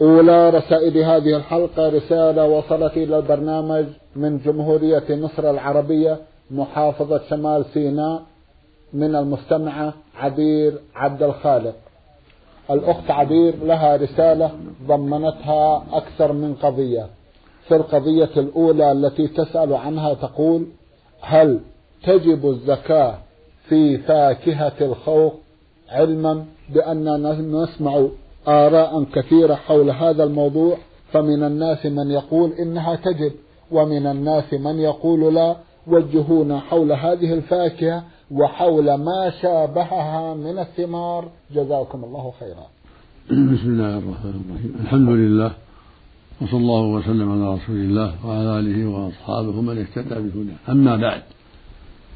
أولى رسائل هذه الحلقة رسالة وصلت إلى البرنامج من جمهورية مصر العربية محافظة شمال سيناء من المستمعة عبير عبد الخالق. الأخت عبير لها رسالة ضمنتها أكثر من قضية. في القضية الأولى التي تسأل عنها تقول هل تجب الزكاة في فاكهة الخوخ؟ علما بأننا نسمع آراء كثيرة حول هذا الموضوع فمن الناس من يقول إنها تجب ومن الناس من يقول لا وجهونا حول هذه الفاكهة وحول ما شابهها من الثمار. جزاكم الله خيرا. بسم الله الرحمن الرحيم. الحمد لله وصلى الله وسلم على رسول الله وعلى آله وأصحابه من اهتدى بهداه. أما بعد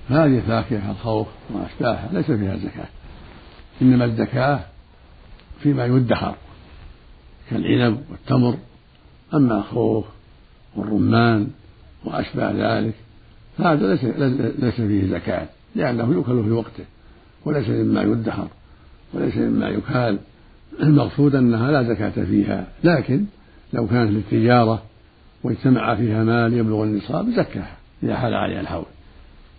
فهذه فاكهة الخوف وأشباهها ليس فيها زكاة. إنما الزكاة فيما يدخر كالعنب والتمر أما الخوخ والرمان وأشباه ذلك فهذا ليس ليس فيه زكاة لأنه يؤكل في وقته وليس مما يدخر وليس مما يكال. المقصود أنها لا زكاة فيها لكن لو كانت للتجارة واجتمع فيها مال يبلغ النصاب زكاها إذا حال عليها الحول.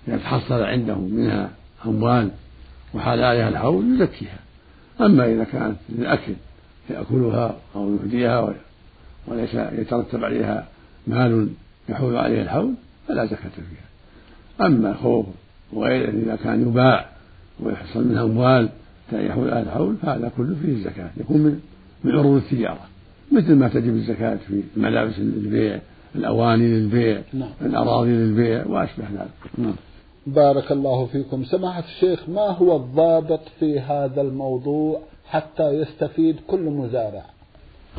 إذا تحصل عنده منها أموال وحال عليها الحول يزكيها. أما إذا كانت للأكل يأكلها أو يهديها وليس يترتب عليها مال يحول عليه الحول فلا زكاة فيها أما الخوف وغيره إذا كان يباع ويحصل منها أموال يحول عليه الحول فهذا كله فيه الزكاة يكون من من عروض التجارة مثل ما تجب الزكاة في الملابس للبيع الأواني للبيع نعم. الأراضي للبيع وأشبه ذلك نعم. بارك الله فيكم. سماحة الشيخ ما هو الضابط في هذا الموضوع حتى يستفيد كل مزارع؟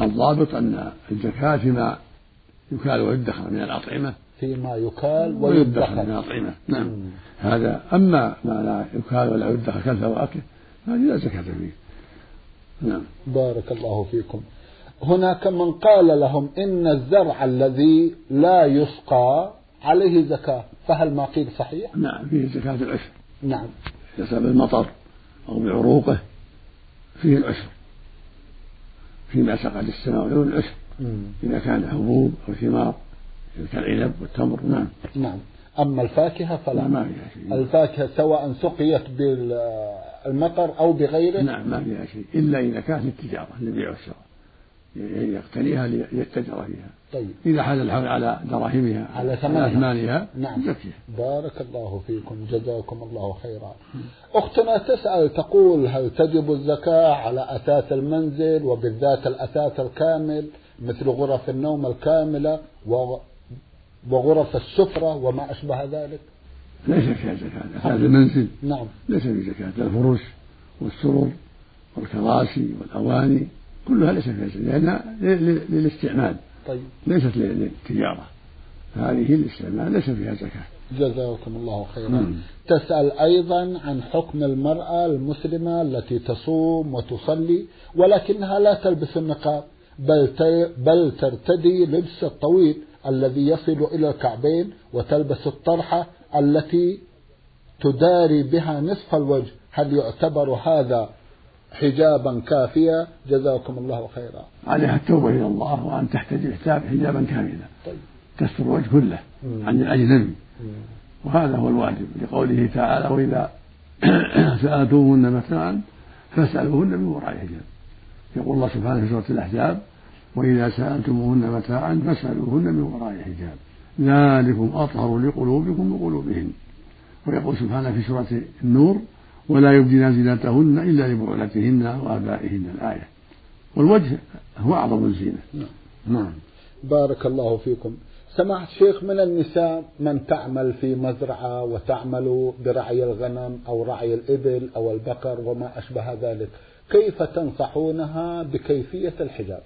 الضابط أن الزكاة فيما يكال ويدخر من الأطعمة. فيما يكال ويدخر من الأطعمة. نعم. مم. هذا أما ما لا يكال ولا يدخر كالفواكه فهذه لا زكاة فيه. نعم. بارك الله فيكم. هناك من قال لهم إن الزرع الذي لا يسقى عليه زكاة. فهل ما قيل صحيح؟ نعم فيه زكاة العشر. نعم. بسبب المطر أو بعروقه فيه العشر. فيما سقى السماء له العشر. إذا كان حبوب أو ثمار كالعنب والتمر نعم. نعم. أما الفاكهة فلا. ما فيها شيء. الفاكهة سواء سقيت بالمطر أو بغيره؟ نعم ما فيها شيء. إلا إذا كانت للتجارة للبيع والشراء. يقتنيها ليتجر فيها. طيب. إذا حل الحول على دراهمها على ثمنها, أثمانها نعم. زكيها. بارك الله فيكم جزاكم الله خيرا. أختنا تسأل تقول هل تجب الزكاة على أثاث المنزل وبالذات الأثاث الكامل مثل غرف النوم الكاملة وغرف السفرة وما أشبه ذلك؟ ليس فيها زكاة. أثاث المنزل. نعم. ليس فيه زكاة. الفرش والسرر والكراسي والأواني. كلها ليس فيها زكاة لأنها للاستعمال. طيب. ليست للتجارة. هذه للاستعمال ليس فيها زكاة. جزاكم الله خيرا. مم. تسأل أيضا عن حكم المرأة المسلمة التي تصوم وتصلي ولكنها لا تلبس النقاب بل بل ترتدي لبس الطويل الذي يصل إلى الكعبين وتلبس الطرحة التي تداري بها نصف الوجه. هل يعتبر هذا حجابا كافيا. جزاكم الله خيرا. عليها التوبة إلى الله وأن تحتجب حجاب حجابا كاملا. طيب. تستر الوجه كله عن الأجنبي. وهذا هو الواجب لقوله تعالى وإذا سألتموهن متاعا فاسألوهن من وراء حجاب. يقول الله سبحانه في سورة الأحزاب وإذا سألتموهن متاعا فاسألوهن من وراء حجاب. ذلكم أطهر لقلوبكم وقلوبهن. ويقول سبحانه في سورة النور ولا يبدين زينتهن إلا لبعولتهن وآبائهن. الآية. والوجه هو أعظم الزينة. نعم. نعم بارك الله فيكم. سماحة الشيخ من النساء من تعمل في مزرعة وتعمل برعي الغنم أو رعي الإبل أو البقر وما أشبه ذلك كيف تنصحونها بكيفية الحجاب؟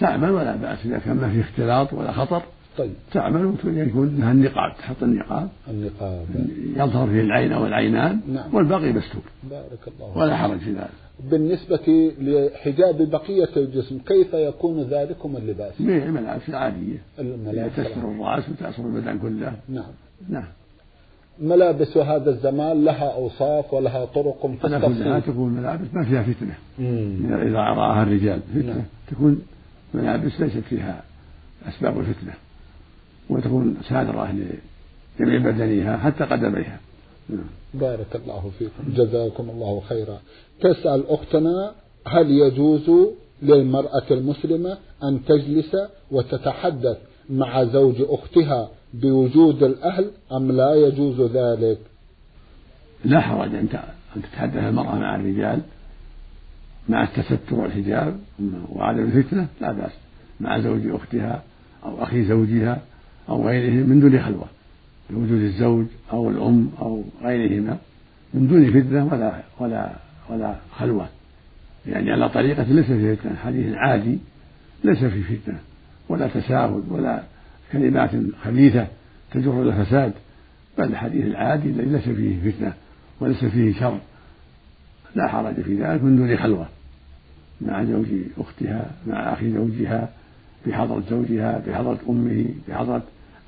تعمل ولا بأس إذا كان ما في اختلاط ولا خطر. طيب. تعمل ويكون لها النقاب تحط النقاب النقاب يظهر فيه العين أو العينان نعم. والباقي مستور. بارك الله ولا حرج في ذلك. بالنسبة لحجاب بقية الجسم كيف يكون ذلكم اللباس؟ الملابس العادية. الملابس تستر الرأس وتأسر البدن كله. نعم. نعم. ملابس هذا الزمان لها أوصاف ولها طرق في كلها تكون ملابس ما فيها فتنة. إذا رآها الرجال فتنة. نعم. تكون ملابس ليست فيها أسباب الفتنة. وتكون سادرة لجميع بدنها حتى قدميها. نعم. بارك الله فيكم جزاكم الله خيرا. تسأل أختنا هل يجوز للمرأة المسلمة أن تجلس وتتحدث مع زوج أختها بوجود الأهل أم لا يجوز ذلك؟ لا حرج أن تتحدث المرأة مع الرجال مع التستر والحجاب وعدم الفتنة لا بأس مع زوج أختها أو أخي زوجها. أو غيره من دون خلوة بوجود الزوج أو الأم أو غيرهما من دون فتنة ولا ولا ولا خلوة. يعني على طريقة ليس فيه فتنة حديث عادي ليس فيه فتنة ولا تساهل ولا كلمات خبيثة تجر إلى الفساد بل الحديث العادي الذي ليس فيه فتنة وليس فيه شر. لا حرج في ذلك من دون خلوة مع زوج أختها مع أخي زوجها بحضرة زوجها بحضرة أمه بحضرة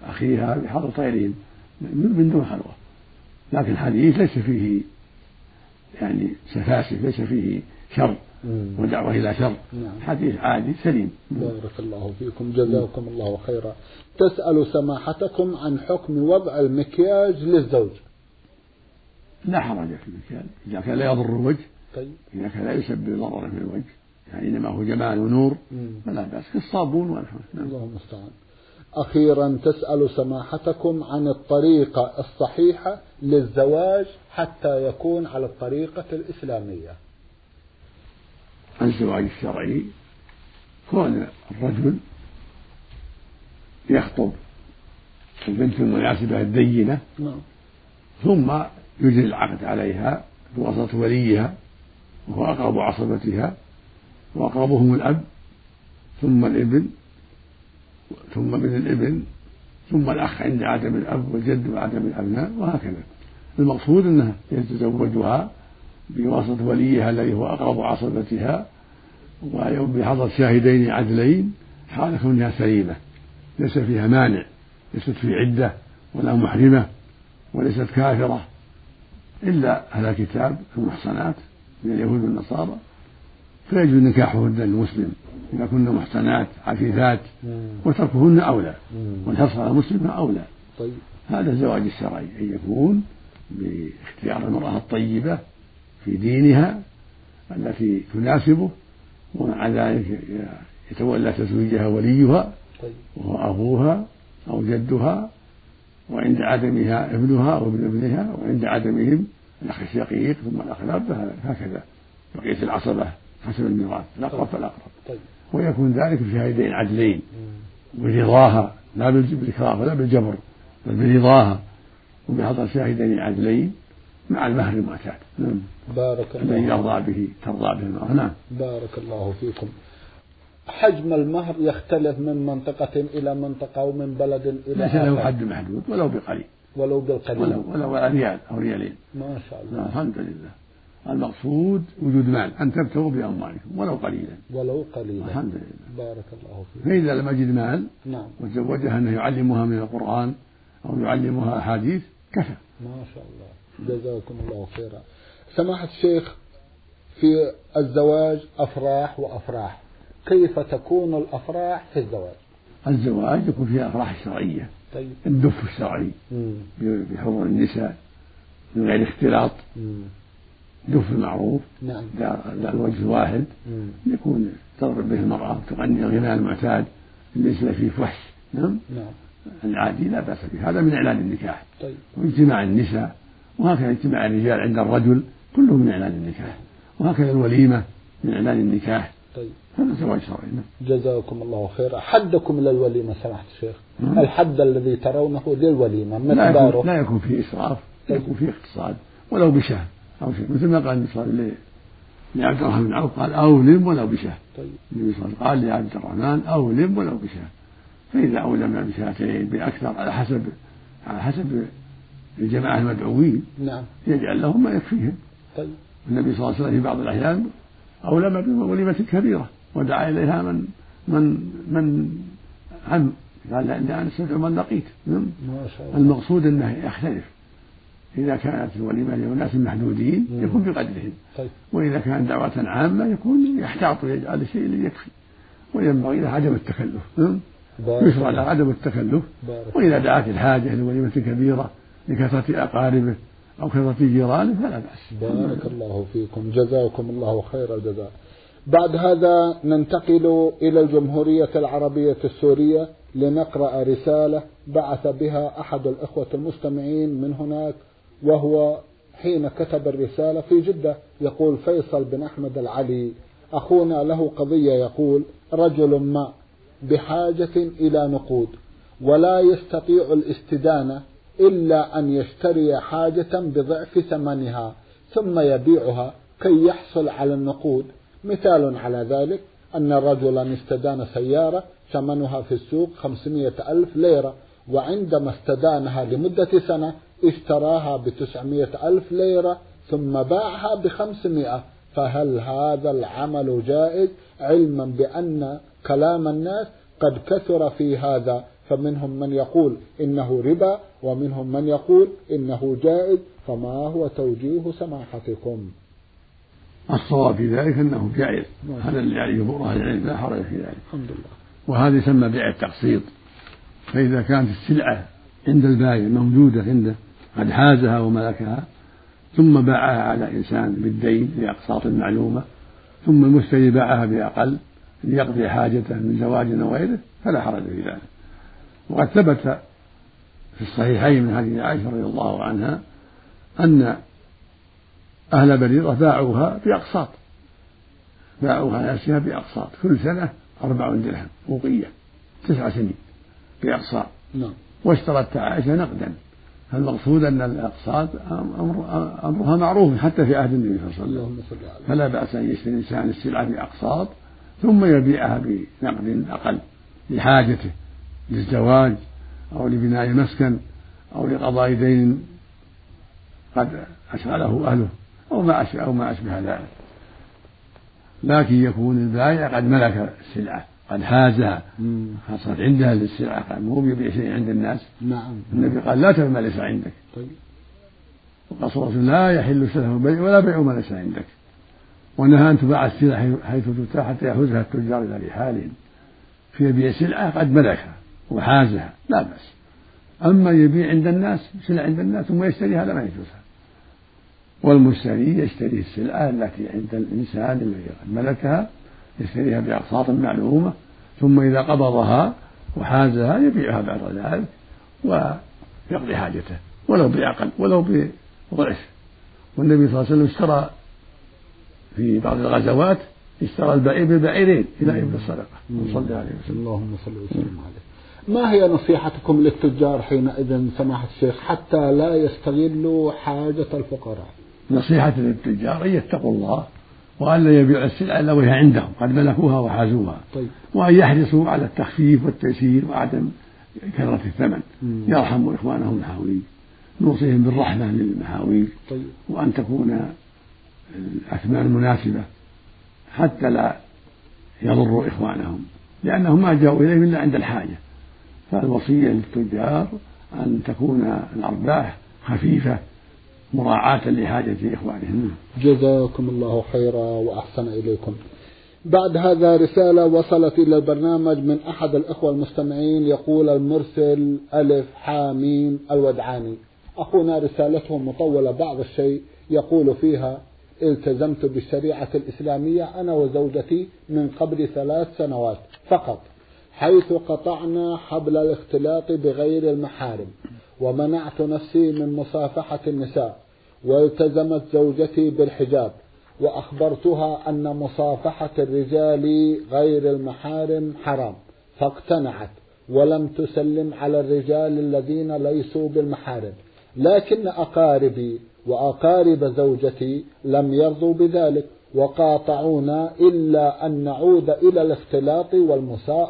أخيها بحضرة غيرهم من دون خلوة. لكن الحديث ليس فيه يعني سفاسف ليس فيه شر ودعوة إلى شر. نعم. حديث عادي سليم. بارك الله فيكم جزاكم الله خيرا. تسأل سماحتكم عن حكم وضع المكياج للزوج. لا حرج في المكياج. إذا كان لا يضر الوجه طيب. إذا كان لا يسبب ضررا في الوجه. يعني إنما هو جمال ونور فلا بأس. كالصابون والحمد نعم. الله المستعان. أخيرا تسأل سماحتكم عن الطريقة الصحيحة للزواج حتى يكون على الطريقة الإسلامية. الزواج الشرعي كون الرجل يخطب البنت المناسبة الدينة نعم. ثم يجري العقد عليها بواسطة وليها وهو أقرب عصبتها وأقربهم الأب ثم الإبن ثم من الإبن ثم الأخ عند عدم الأب والجد وعدم الأبناء وهكذا. المقصود أنه يتزوجها بواسطة وليها الذي هو أقرب عصبتها وبحضرة شاهدين عدلين حال كونها سليمة. ليس فيها مانع ليست في عدة ولا محرمة وليست كافرة إلا أهل الكتاب المحصنات من اليهود والنصارى. فيجوز نكاحهن للمسلم إذا كن محصنات عفيفات وتركهن أولى. والحرص على المسلم أولى. طيب. هذا الزواج الشرعي أن يكون باختيار المرأة الطيبة في دينها التي تناسبه ومع ذلك يتولى تزويجها وليها طيب. وهو أبوها أو جدها وعند عدمها ابنها أو ابن ابنها وعند عدمهم الأخ الشقيق ثم الأخ الأب هكذا. بقية العصبة. حسب الميراث الأقرب فالأقرب طيب. ويكون ذلك بشهادين عدلين برضاها لا بالإكراه ولا بالجبر بل برضاها وبحضر شاهدين عدلين مع المهر المعتاد. نعم. بارك الله الذي يرضى به ترضى به المرأة نعم. بارك الله فيكم. حجم المهر يختلف من منطقة إلى منطقة ومن بلد إلى ليس له حد محدود ولو بقليل. ولو بالقليل. ولو ولو ريال أو ريالين. ما شاء الله. نعم، الحمد لله. المقصود وجود مال. أن تبتغوا بأموالكم ولو قليلا. ولو قليلا. الحمد لله. بارك الله فيك. فإذا لم يجد مال نعم. وتزوجها أنه يعلمها من القرآن أو يعلمها أحاديث كفى. ما شاء الله. جزاكم الله خيرا. سماحة الشيخ في الزواج أفراح وأفراح. كيف تكون الأفراح في الزواج؟ الزواج يكون فيها أفراح شرعية. طيب. الدف الشرعي. بحضور النساء من غير اختلاط. مم. دف معروف نعم. لا لا الوجه واحد. مم. يكون تضرب به المرأة تغني الغناء المعتاد. ليس فيه فحش نعم؟ نعم. العادي لا بأس به. هذا من إعلان النكاح. طيب. واجتماع النساء. وهكذا اجتماع الرجال عند الرجل. كله من إعلان النكاح. وهكذا الوليمة من إعلان النكاح. طيب. هذا زواج شرعي. نعم. جزاكم الله خيرا حدكم للوليمة سماحة الشيخ؟ الحد الذي ترونه للوليمة مقداره. لا يكون فيه إسراف طيب. يكون فيه اقتصاد ولو بشهر أو شيء. مثل ما قال النبي لعبد الرحمن بن عوف قال أولم ولو بشهر. طيب. النبي صلى الله عليه وسلم قال لعبد الرحمن أولم ولو بشهر. فإذا أولم بشاتين بأكثر على حسب على حسب الجماعة المدعوين. نعم. يجعل لهم ما يكفيهم. طيب. النبي صلى الله عليه وسلم في بعض الأحيان أولم بوليمة كبيرة ودعا إليها من من من عم. قال لأني أنا استدعو من لقيت. ما شاء الله. المقصود أنه يختلف. إذا كانت الوليمة لأناس محدودين يكون بقدرهم. طيب. وإذا كان دعوة عامة يكون يحتاط ويجعل الشيء اللي يكفي وينبغي له عدم التكلف. يشرع له عدم التكلف. وإذا دعت الحاجة لوليمة كبيرة لكثرة أقاربه أو كثرة جيرانه فلا بأس. بارك الله فيكم. جزاكم الله خير الجزاء. بعد هذا ننتقل إلى الجمهورية العربية السورية لنقرأ رسالة بعث بها أحد الإخوة المستمعين من هناك وهو حين كتب الرسالة في جدة يقول فيصل بن أحمد العلي أخونا له قضية يقول رجل ما بحاجة إلى نقود ولا يستطيع الاستدانة إلا أن يشتري حاجة بضعف ثمنها ثم يبيعها كي يحصل على النقود. مثال على ذلك أن رجلا استدان سيارة ثمنها في السوق خمسمائة ألف ليرة. وعندما استدانها لمدة سنة اشتراها بتسعمائة ألف ليرة ثم باعها بخمسمائة. فهل هذا العمل جائز؟ علما بأن كلام الناس قد كثر في هذا. فمنهم من يقول إنه ربا ومنهم من يقول إنه جائز. فما هو توجيه سماحتكم؟ الصواب في ذلك أنه جائز. هذا اللي عليه جمهور أهل العلم لا حرج في ذلك. الحمد لله. وهذا يسمى بيع التقسيط. فإذا كانت السلعة عند البائع موجودة عنده قد حازها وملكها ثم باعها على إنسان بالدين بأقساط معلومة ثم المشتري باعها بأقل ليقضي حاجته من زواج أو غيره فلا حرج في ذلك. وقد ثبت في الصحيحين من حديث عائشة رضي الله عنها أن أهل بريرة باعوها بأقساط. باعوها نفسها بأقساط. كل سنة أربع درهم وقية تسع سنين. بأقساط نعم. واشترت عائشة نقدا. فالمقصود أن الأقساط أمر أمرها معروف حتى في عهد النبي صلى الله عليه وسلم. فلا بأس أن يشتري الإنسان السلعة بأقساط ثم يبيعها بنقد أقل لحاجته للزواج أو لبناء مسكن أو لقضاء دين قد أشغله أهله أو ما أشبه أو ما أشبه ذلك. لكن يكون البائع قد ملك السلعة. قد حازها حصلت عندها للسلعة مو يبيع شيء عند الناس. نعم. النبي قال لا تبع ما ليس عندك. طيب. وقال صلى الله عليه وسلم لا يحل سلف البيع ولا بيع ما ليس عندك. ونهى أن تباع السلع حيث تتاح حتى يحوزها التجار إلى رحالهم في يبيع سلعة قد ملكها وحازها. لا بأس. أما يبيع عند الناس سلع عند الناس ثم يشتريها لا ما يجوز والمشتري يشتري السلعة التي عند الإنسان الذي قد ملكها يشتريها بأقساط معلومة ثم إذا قبضها وحازها يبيعها بعد ذلك ويقضي حاجته ولو بأقل ولو بضعف. والنبي صلى الله عليه وسلم اشترى في بعض الغزوات اشترى البعير ببعيرين إلى ابن الصدقة. صلى عليه وسلم. اللهم صل وسلم عليه. ما هي نصيحتكم للتجار حينئذ سماحة الشيخ حتى لا يستغلوا حاجة الفقراء؟ نصيحة للتجار أن يتقوا الله. وأن لا يبيعوا السلعة إلا وهي عندهم. قد ملكوها وحازوها طيب. وأن يحرصوا على التخفيف والتيسير وعدم كثرة الثمن. يرحموا إخوانهم المحاويج نوصيهم بالرحمة للمحاويج طيب. وأن تكون الأثمان مناسبة حتى لا يضروا إخوانهم. لأنهم ما جاءوا إليهم إلا عند الحاجة. فالوصية للتجار أن تكون الأرباح خفيفة مراعاة لحاجة إخوانهم. جزاكم الله خيرا وأحسن إليكم. بعد هذا رسالة وصلت إلى البرنامج من أحد الإخوة المستمعين يقول المرسل ألف حاميم الودعاني. أخونا رسالته مطولة بعض الشيء يقول فيها التزمت بالشريعة الإسلامية أنا وزوجتي من قبل ثلاث سنوات فقط حيث قطعنا حبل الاختلاط بغير المحارم ومنعت نفسي من مصافحة النساء. والتزمت زوجتي بالحجاب وأخبرتها أن مصافحة الرجال غير المحارم حرام فاقتنعت ولم تسلم على الرجال الذين ليسوا بالمحارم. لكن أقاربي وأقارب زوجتي لم يرضوا بذلك وقاطعونا إلا أن نعود إلى الاختلاط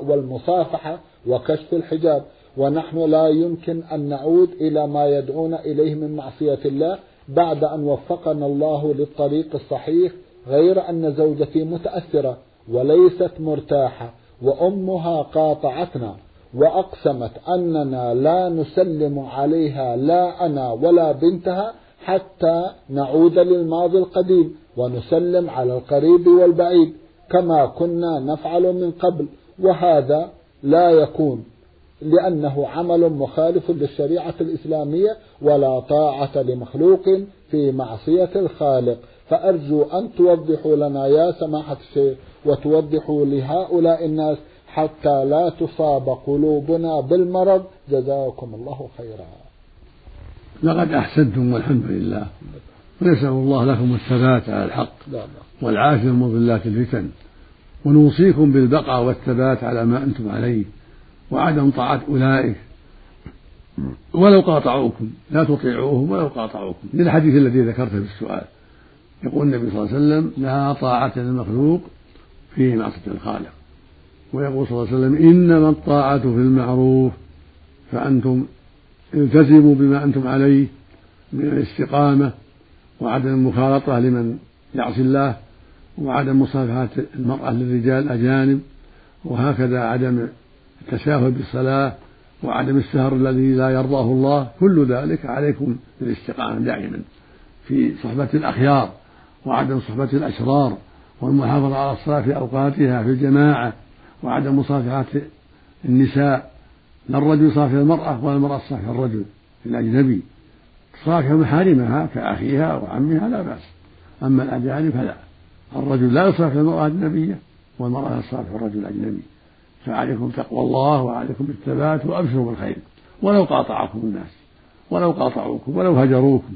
والمصافحة وكشف الحجاب. ونحن لا يمكن أن نعود إلى ما يدعون إليه من معصية الله بعد أن وفقنا الله للطريق الصحيح غير أن زوجتي متأثرة وليست مرتاحة وأمها قاطعتنا وأقسمت أننا لا نسلم عليها لا أنا ولا بنتها حتى نعود للماضي القديم ونسلم على القريب والبعيد كما كنا نفعل من قبل وهذا لا يكون. لأنه عمل مخالف للشريعة الإسلامية ولا طاعة لمخلوق في معصية الخالق. فأرجو أن توضحوا لنا يا سماحة الشيخ وتوضحوا لهؤلاء الناس حتى لا تصاب قلوبنا بالمرض. جزاكم الله خيرا. لقد أحسنتم والحمد لله. ونسأل الله لكم الثبات على الحق والعافية من مضلات الفتن. ونوصيكم بالبقاء والثبات على ما أنتم عليه. وعدم طاعة أولئك. ولو قاطعوكم لا تطيعوهم ولو قاطعوكم. للحديث الذي ذكرته في السؤال يقول النبي صلى الله عليه وسلم لا طاعة للمخلوق في معصية الخالق. ويقول صلى الله عليه وسلم إنما الطاعة في المعروف فأنتم التزموا بما أنتم عليه من الاستقامة وعدم المخالطة لمن يعصي الله وعدم مصافحة المرأة للرجال الأجانب وهكذا عدم التساهل بالصلاة وعدم السهر الذي لا يرضاه الله كل ذلك عليكم بالاستقامة دائما في صحبة الأخيار وعدم صحبة الأشرار والمحافظة على الصلاة في أوقاتها في الجماعة وعدم مصافحة النساء. لا الرجل يصافح المرأة ولا المرأة تصافح الرجل الأجنبي. تصافح محارمها كأخيها وعمها لا بأس أما الأجانب فلا. الرجل لا يصافح المرأة الأجنبية والمرأة تصافح الرجل الأجنبي. فعليكم تقوى الله وعليكم بالثبات وأبشروا بالخير. ولو قاطعكم الناس ولو قاطعوكم ولو هجروكم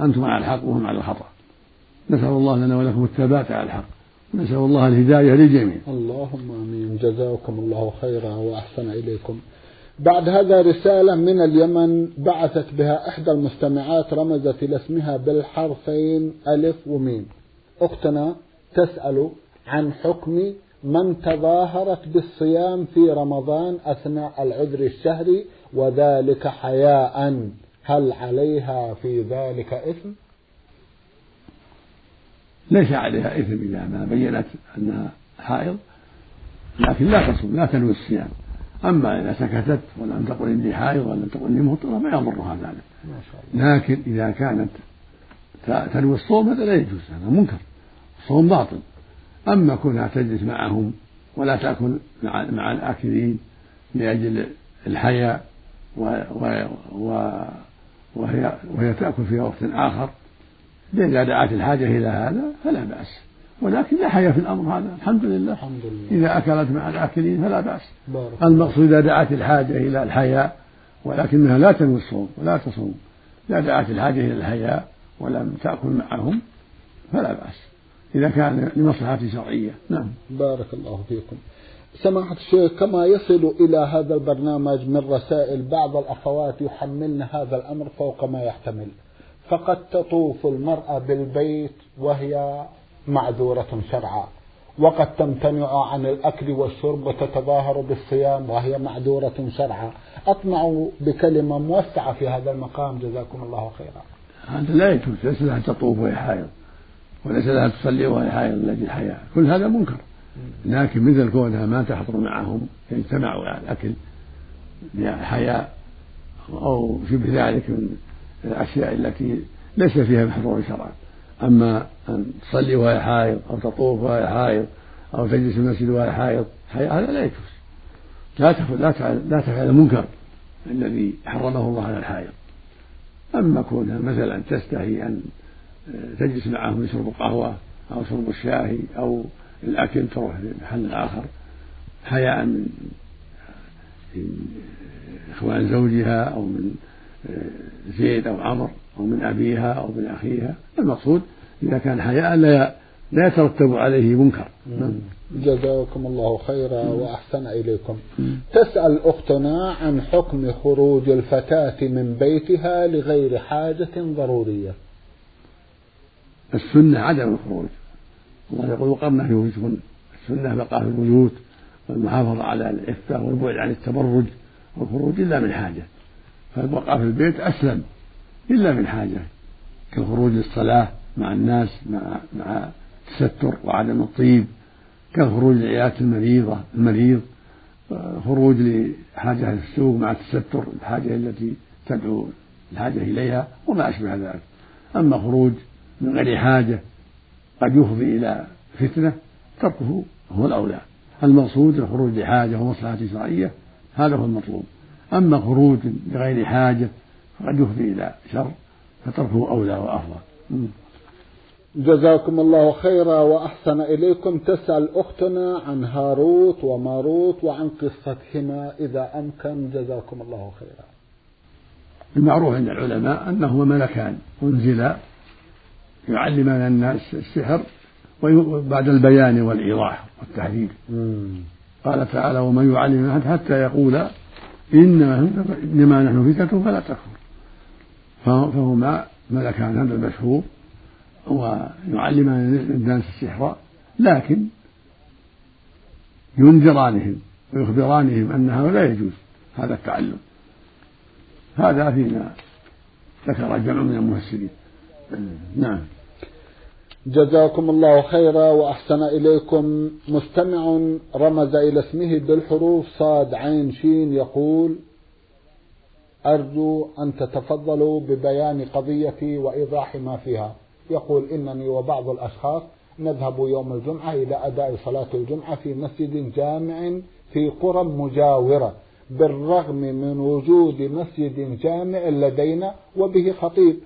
أنتم على الحق وهم على الخطأ. نسأل الله لنا ولكم الثبات على الحق. نسأل الله الهداية للجميع. اللهم آمين. جزاكم الله خيرا وأحسن إليكم. بعد هذا رسالة من اليمن بعثت بها إحدى المستمعات رمزت إلى اسمها بالحرفين ألف وميم. أختنا تسأل عن حكم من تظاهرت بالصيام في رمضان أثناء العذر الشهري وذلك حياء هل عليها في ذلك إثم؟ ليس عليها إثم إذا ما بينت أنها حائض لكن لا تصوم لا تنوي الصيام. أما إذا سكتت ولم تقل إني حائض ولم تقل إني مفطرة ما يضرها ذلك. لكن إذا كانت تنوي الصوم هذا لا يجوز هذا منكر. الصوم باطل. أما كونها تجلس معهم ولا تأكل مع, مع الآكلين لأجل الحياء و و و وهي, وهي تأكل في وقت آخر إذا دعت الحاجة إلى هذا فلا بأس. ولكن لا حياء في الأمر هذا الحمد لله. الحمد لله. إذا أكلت مع الآكلين فلا بأس. المقصود إذا دعت الحاجة إلى الحياء ولكنها لا تنوي الصوم ولا تصوم. إذا دعت الحاجة إلى الحياء ولم تأكل معهم فلا بأس. إذا كان لمصلحة شرعية. نعم. بارك الله فيكم. سماحة الشيخ كما يصل إلى هذا البرنامج من رسائل بعض الأخوات يحملن هذا الأمر فوق ما يحتمل. فقد تطوف المرأة بالبيت وهي معذورة شرعا. وقد تمتنع عن الأكل والشرب وتتظاهر بالصيام وهي معذورة شرعا. أطمع بكلمة موسعة في هذا المقام. جزاكم الله خيرا. هذا لا يجوز ليس لها تطوف وهي حائض. وليس لها تصلي وهي حائض لاجل الحياة كل هذا منكر. لكن مثل كونها ما تحضر معهم يجتمعوا على الأكل للحياء أو شبه ذلك من الأشياء التي ليس فيها محظور شرعا. أما أن تصلي وهي حائض أو تطوف وهي حائض أو تجلس في المسجد وهي حائض هذا لا يجوز. لا تفعل لا تفعل لا تفعل المنكر الذي حرمه الله على الحائض. أما كونها مثلا تستحي أن تجلس معهم يشرب القهوة أو شرب الشاي أو الأكل تروح لمحل آخر حياء من إخوان زوجها أو من زيد أو عمر أو من أبيها أو من أخيها. المقصود إذا كان حياء لا لا يترتب عليه منكر. نعم. جزاكم الله خيرا وأحسن إليكم. تسأل أختنا عن حكم خروج الفتاة من بيتها لغير حاجة ضرورية. السنة عدم الخروج. الله يقول وقرنا في بيوتكن السنة بقاء في البيوت والمحافظة على العفة والبعد عن التبرج والخروج إلا من حاجة. فالبقاء في البيت أسلم إلا من حاجة كالخروج للصلاة مع الناس مع مع التستر وعدم الطيب كالخروج لعيادة المريضة المريض خروج لحاجة السوق مع التستر الحاجة التي تدعو الحاجة إليها وما أشبه ذلك. أما خروج من غير حاجة قد يفضي إلى فتنة تركه هو الأولى. المقصود الخروج لحاجة ومصلحة شرعية هذا هو المطلوب. أما خروج لغير حاجة فقد يفضي إلى شر فتركه أولى وأفضل. جزاكم الله خيرا وأحسن إليكم. تسأل أختنا عن هاروت وماروت وعن قصتهما إذا أمكن. جزاكم الله خيرا. المعروف عند العلماء أنهما ملكان أنزلا يعلمان الناس السحر بعد البيان والإيضاح والتحذير. قال تعالى ومن يعلم حتى يقول إنما إنما نحن فتنة فلا تكفر. فهما ملكان هذا المشهور. ويعلمان الناس السحر لكن ينذرانهم ويخبرانهم أنه لا يجوز هذا التعلم. هذا فيما ذكر جمع من المفسرين. نعم. جزاكم الله خيرا وأحسن إليكم. مستمع رمز إلى اسمه بالحروف صاد عين شين يقول أرجو أن تتفضلوا ببيان قضيتي وإيضاح ما فيها. يقول إنني وبعض الأشخاص نذهب يوم الجمعة إلى أداء صلاة الجمعة في مسجد جامع في قرى مجاورة بالرغم من وجود مسجد جامع لدينا وبه خطيب.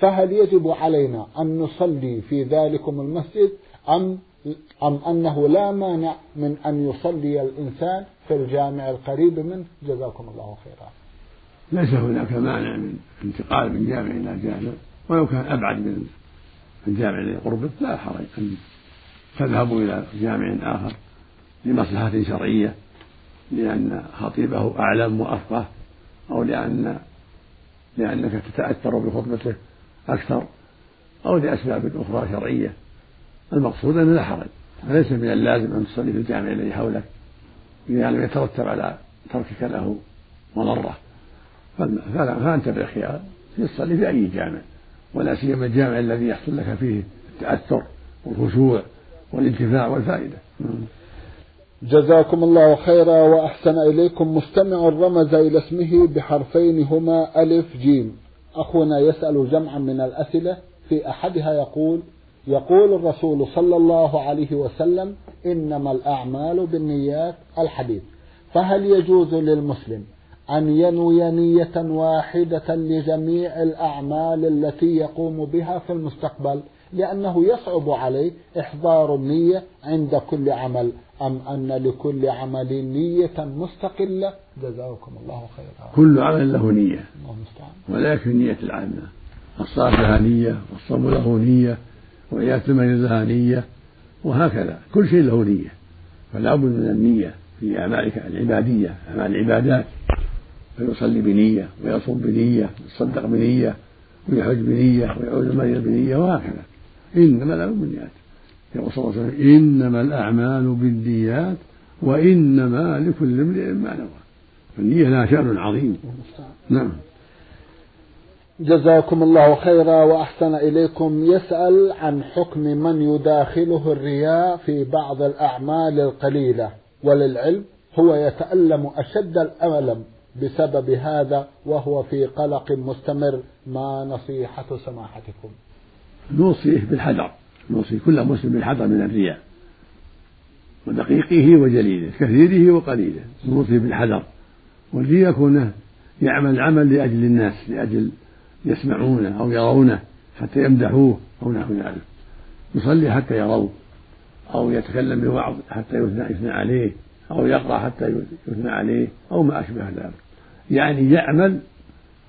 فهل يجب علينا أن نصلي في ذلكم المسجد أم أم أنه لا مانع من أن يصلي الإنسان في الجامع القريب منه؟ جزاكم الله خيرا. ليس هناك مانع من انتقال من جامع إلى جامع ولو كان أبعد من الجامع لقربه لا حرج أن تذهبوا إلى جامع آخر لمصلحة شرعية لأن خطيبه أعلم وأفقه أو لأن لأنك تتأثر بخطبته. أكثر أو لأسباب أخرى شرعية. المقصود أن لا حرج فليس من اللازم أن تصلي في الجامع الذي حولك إذا لم يترتب على تركك له مضرة. فأنت بالخيار تصلي في أي جامع ولا سيما الجامع الذي يحصل لك فيه التأثر والخشوع والانتفاع والفائدة. جزاكم الله خيرا وأحسن إليكم مستمع رمز إلى اسمه بحرفين هما ألف جيم. أخونا يسأل جمعا من الأسئلة في أحدها يقول يقول الرسول صلى الله عليه وسلم إنما الأعمال بالنيات الحديث. فهل يجوز للمسلم أن ينوي نية واحدة لجميع الأعمال التي يقوم بها في المستقبل؟ لأنه يصعب عليه إحضار النية عند كل عمل. أم أن لكل عمل نية مستقلة؟ جزاكم الله خيرا. كل عمل له نية. يكفي نية العامة الصلاة لها نية والصوم له نية وعيادة المريض لها نية وهكذا. كل شيء له نية. فلا بد من النية في أعمالك العبادية أعمال العبادات. فيصلي بنية ويصوم بنية ويصدق بنية ويحج بنية ويعود المريض بنية وهكذا. إنما الأعمال بالنيات يقول صلى الله عليه وسلم إنما الأعمال بالنيات وإنما لكل امرئ ما نوى. فالنية لها شأن عظيم. نعم. جزاكم الله خيرا وأحسن إليكم. يسأل عن حكم من يداخله الرياء في بعض الأعمال القليلة وللعلم هو يتألم أشد الألم بسبب هذا وهو في قلق مستمر. ما نصيحة سماحتكم؟ نوصيه بالحذر. نوصي كل مسلم بالحذر من الرياء ودقيقه وجليله كثيره وقليله نوصي بالحذر. والرياء كونه يعمل عمل لأجل الناس لأجل يسمعونه أو يرونه حتى يمدحوه أو نحو ذلك. يصلي حتى يروه أو يتكلم بوعظ حتى يثنى عليه أو يقرأ حتى يثنى عليه أو ما أشبه ذلك. يعني يعمل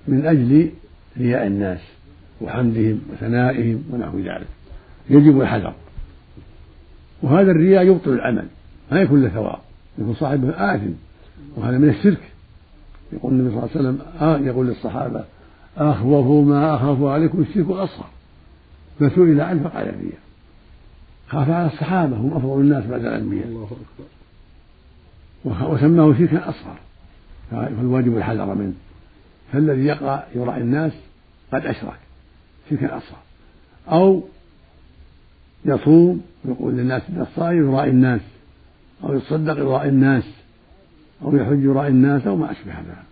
من أجل رياء الناس وحمدهم وثنائهم ونحو ذلك. يجب الحذر. وهذا الرياء يبطل العمل ما يكون له ثواب يكون صاحبه آثم وهذا من الشرك. يقول النبي صلى الله عليه وسلم آه يقول للصحابة أخوف ما أخاف عليكم الشرك الأصغر فسئل عنه فقال الرياء خاف على الصحابة هم أفضل الناس بعد الأنبياء. الله أكبر. وسماه شركا أصغر. فالواجب الحذر منه. فالذي يقرأ يراعي الناس قد أشرك. شركا أصغر. أو يصوم ويقول للناس إن الصائم يراعي الناس أو يتصدق يراعي الناس أو يحج يراعي الناس أو ما أشبه ذلك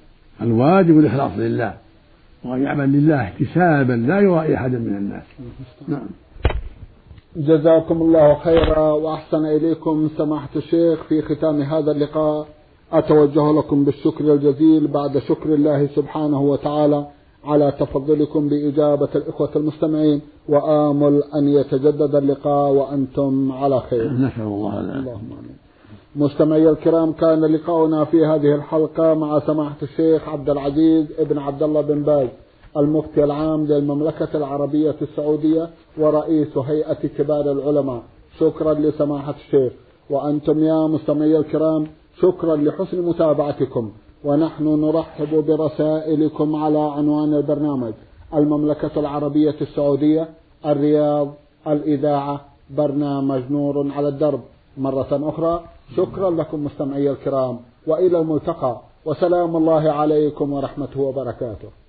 الواجب الإخلاص لله وأن يعمل لله احتسابا لا يرائي أحدا من الناس. نعم. جزاكم الله خيرا وأحسن إليكم سماحة الشيخ في ختام هذا اللقاء. أتوجه لكم بالشكر الجزيل بعد شكر الله سبحانه وتعالى. على تفضلكم بإجابة الإخوة المستمعين وآمل أن يتجدد اللقاء وأنتم على خير. نسأل الله اللهم آمين. مستمعي الكرام كان لقاؤنا في هذه الحلقة مع سماحة الشيخ عبد العزيز ابن عبد الله بن باز المفتي العام للمملكة العربية السعودية ورئيس هيئة كبار العلماء. شكرا لسماحة الشيخ. وأنتم يا مستمعي الكرام شكرا لحسن متابعتكم. ونحن نرحب برسائلكم على عنوان البرنامج. المملكة العربية السعودية الرياض الإذاعة برنامج نور على الدرب. مرة أخرى شكرا لكم مستمعي الكرام وإلى الملتقى. وسلام الله عليكم ورحمته وبركاته.